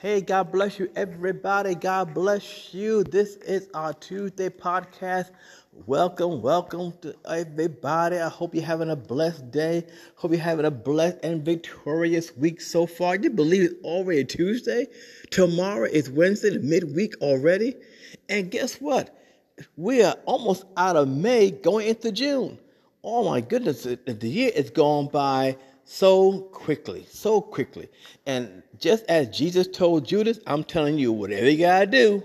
Hey, God bless you, everybody. God bless you. This is our Tuesday podcast. Welcome, welcome to everybody. I hope you're having a blessed day. Hope you're having a blessed and victorious week so far. You believe it's already Tuesday? Tomorrow is Wednesday, midweek already. And guess what? We are almost out of May going into June. Oh my goodness, the year is gone by so quickly, so quickly. And just as Jesus told Judas, I'm telling you, whatever you gotta do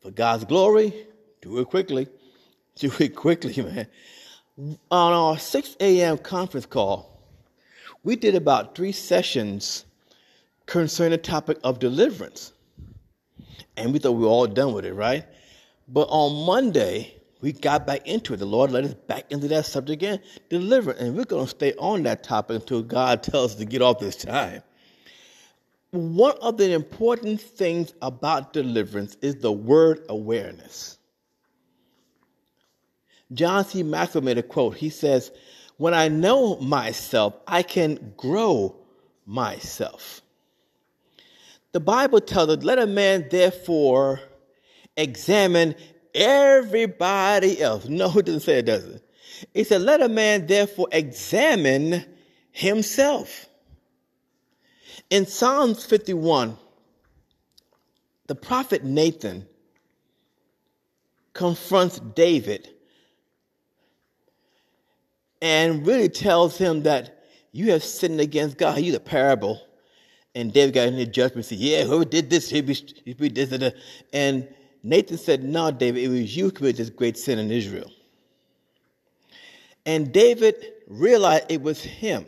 for God's glory, do it quickly. Do it quickly, man. On our 6 a.m. conference call, we did about three sessions concerning the topic of deliverance. And we thought we were all done with it, right? But on Monday, we got back into it. The Lord led us back into that subject again, deliver. And we're going to stay on that topic until God tells us to get off this time. One of the important things about deliverance is the word awareness. John C. Maxwell made a quote. He says, When I know myself, I can grow myself. The Bible tells us, Let a man therefore examine everybody else. No, it doesn't say it, doesn't. It said, let a man therefore examine himself. In Psalms 51, the prophet Nathan confronts David and really tells him that you have sinned against God. He's a parable. And David got in into judgment and said, Yeah, whoever did this, he be, he be this. And Nathan said, No, David, it was you who committed this great sin in Israel. And David realized it was him.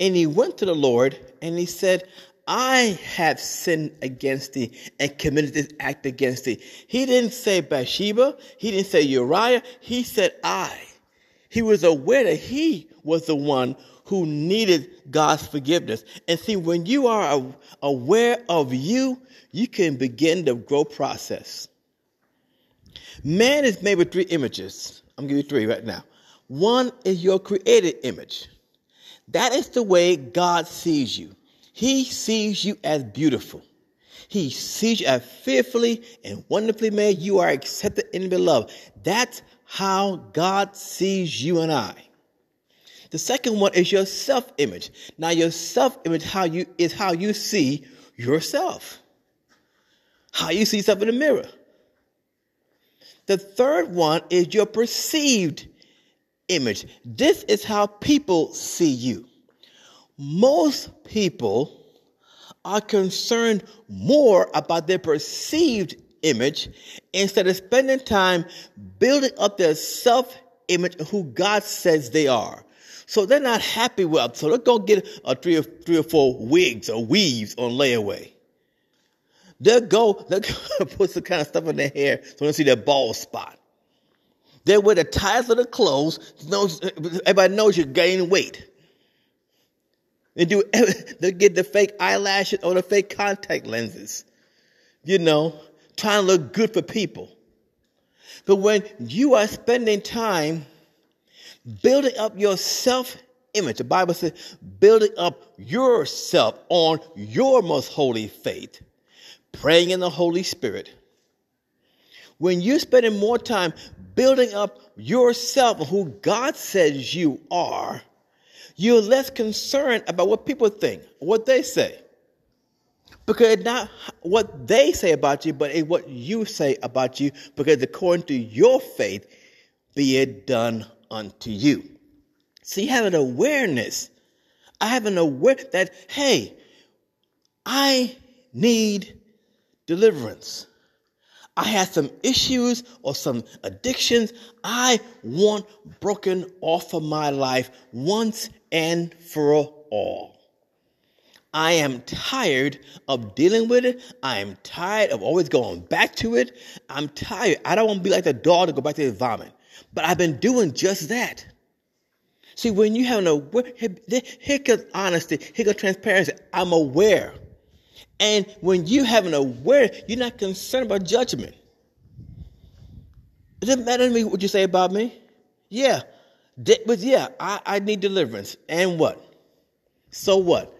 And he went to the Lord and he said, I have sinned against thee and committed this act against thee. He didn't say Bathsheba. He didn't say Uriah. He said I. He was aware that he was the one who needed God's forgiveness. And see, when you are aware of you, you can begin the growth process. Man is made with three images. I'm giving you three right now. One is your created image. That is the way God sees you. He sees you as beautiful. He sees you as fearfully and wonderfully made. You are accepted and beloved. That's how God sees you and I. The second one is your self image. Now, your self image how you is how you see yourself, how you see yourself in the mirror. The third one is your perceived image. This is how people see you. Most people are concerned more about their perceived image instead of spending time building up their self image of who God says they are. So they're not happy with, so they're going to get a three or three or four wigs or weaves on layaway. They'll go, they'll put some kind of stuff in their hair so they don't see their bald spot. They wear the tightest of the clothes. Knows, everybody knows you're gaining weight. They do, they get the fake eyelashes or the fake contact lenses. You know, trying to look good for people. But when you are spending time building up your self image. The Bible says, building up yourself on your most holy faith, praying in the Holy Spirit. When you're spending more time building up yourself, who God says you are, you're less concerned about what people think, what they say. Because it's not what they say about you, but it's what you say about you, because according to your faith, be it done unto you. See, have an awareness. I have an awareness that, hey, I need deliverance. I have some issues or some addictions I want broken off of my life once and for all. I am tired of dealing with it. I am tired of always going back to it. I'm tired. I don't want to be like the dog to go back to the vomit. But I've been doing just that. See, when you have an here comes honesty, here comes transparency. I'm aware. And when you have an aware, you're not concerned about judgment. It doesn't matter to me what you say about me. Yeah. But yeah, I, I need deliverance. And what? So what?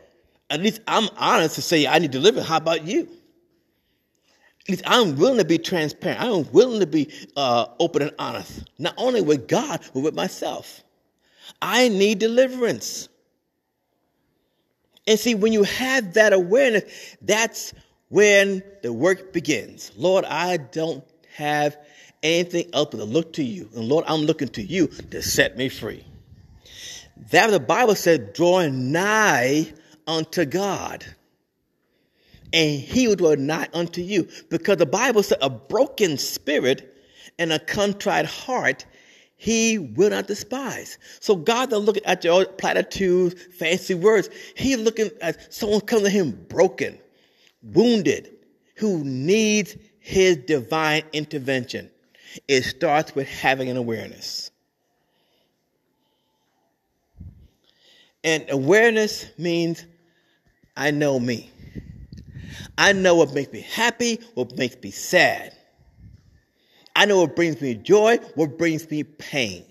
At least I'm honest to say I need deliverance. How about you? I'm willing to be transparent. I'm willing to be uh, open and honest, not only with God, but with myself. I need deliverance. And see, when you have that awareness, that's when the work begins. Lord, I don't have anything else but to look to you. And Lord, I'm looking to you to set me free. That the Bible said, drawing nigh unto God. And he will not unto you. Because the Bible said a broken spirit and a contrite heart he will not despise. So God doesn't look at your platitudes, fancy words. He's looking at someone coming to him broken, wounded, who needs his divine intervention. It starts with having an awareness. And awareness means I know me. I know what makes me happy, what makes me sad. I know what brings me joy, what brings me pain.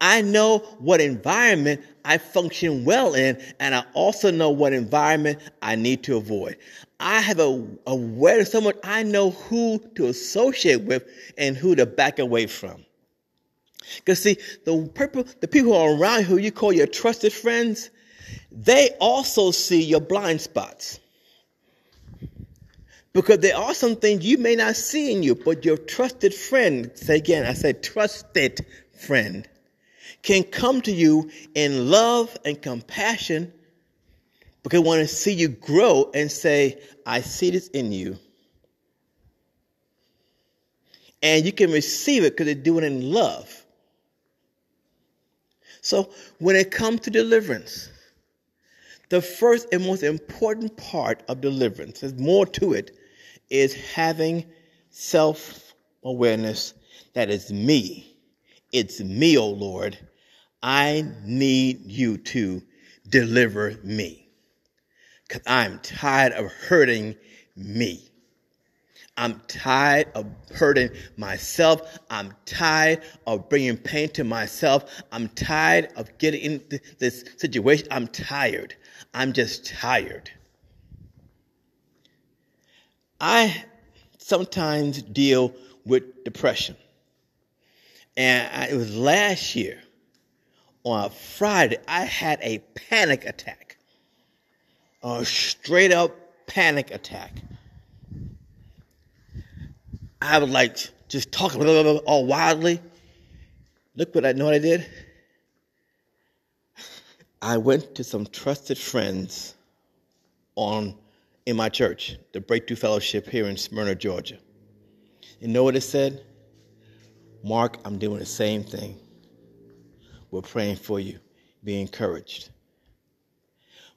I know what environment I function well in, and I also know what environment I need to avoid. I have a awareness, someone I know who to associate with and who to back away from. Because see, the people, the people around who you call your trusted friends, they also see your blind spots. Because there are some things you may not see in you, but your trusted friend, say again, I said trusted friend, can come to you in love and compassion because they want to see you grow and say, I see this in you. And you can receive it because they do it in love. So when it comes to deliverance, the first and most important part of deliverance, there's more to it, is having self awareness that is me. It's me, O oh Lord. I need you to deliver me. Because I'm tired of hurting me. I'm tired of hurting myself. I'm tired of bringing pain to myself. I'm tired of getting into this situation. I'm tired. I'm just tired. I sometimes deal with depression. And I, it was last year on a Friday, I had a panic attack. A straight up panic attack. I was like just talking blah, blah, blah, all wildly. Look what I know what I did. I went to some trusted friends on in my church, the Breakthrough Fellowship here in Smyrna, Georgia. You know what it said? Mark, I'm doing the same thing. We're praying for you. Be encouraged.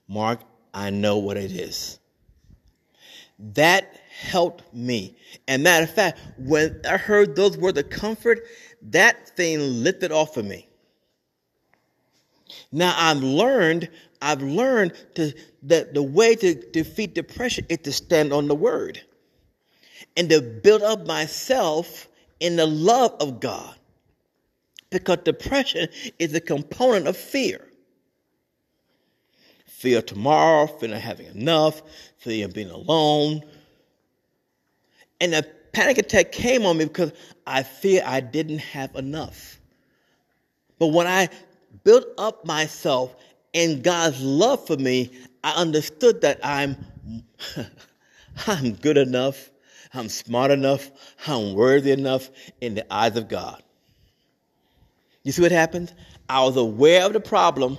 Mark, I know what it is. That helped me. And matter of fact, when I heard those words of comfort, that thing lifted off of me. Now I've learned, I've learned to, that the way to defeat depression is to stand on the word and to build up myself in the love of God. Because depression is a component of fear. Fear of tomorrow, fear of having enough, fear of being alone. And a panic attack came on me because I fear I didn't have enough. But when I built up myself in God's love for me, I understood that I'm I'm good enough, I'm smart enough, I'm worthy enough in the eyes of God. You see what happened? I was aware of the problem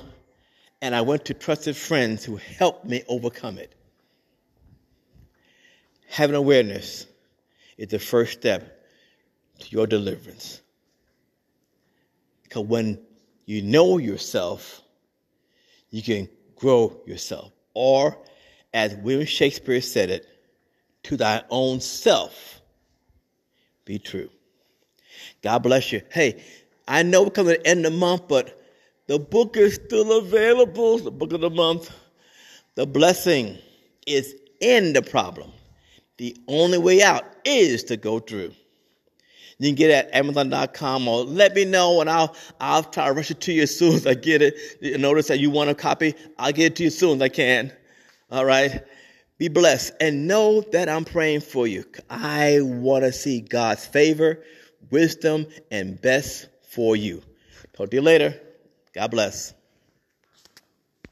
and I went to trusted friends who helped me overcome it. Having awareness is the first step to your deliverance. Because when you know yourself, you can grow yourself. Or, as William Shakespeare said it, to thy own self be true. God bless you. Hey, I know we're coming to the end of the month, but the book is still available, the book of the month. The blessing is in the problem. The only way out is to go through you can get it at Amazon.com or let me know and I'll, I'll try to rush it to you as soon as I get it. You notice that you want a copy. I'll get it to you as soon as I can. All right. Be blessed and know that I'm praying for you. I want to see God's favor, wisdom, and best for you. Talk to you later. God bless.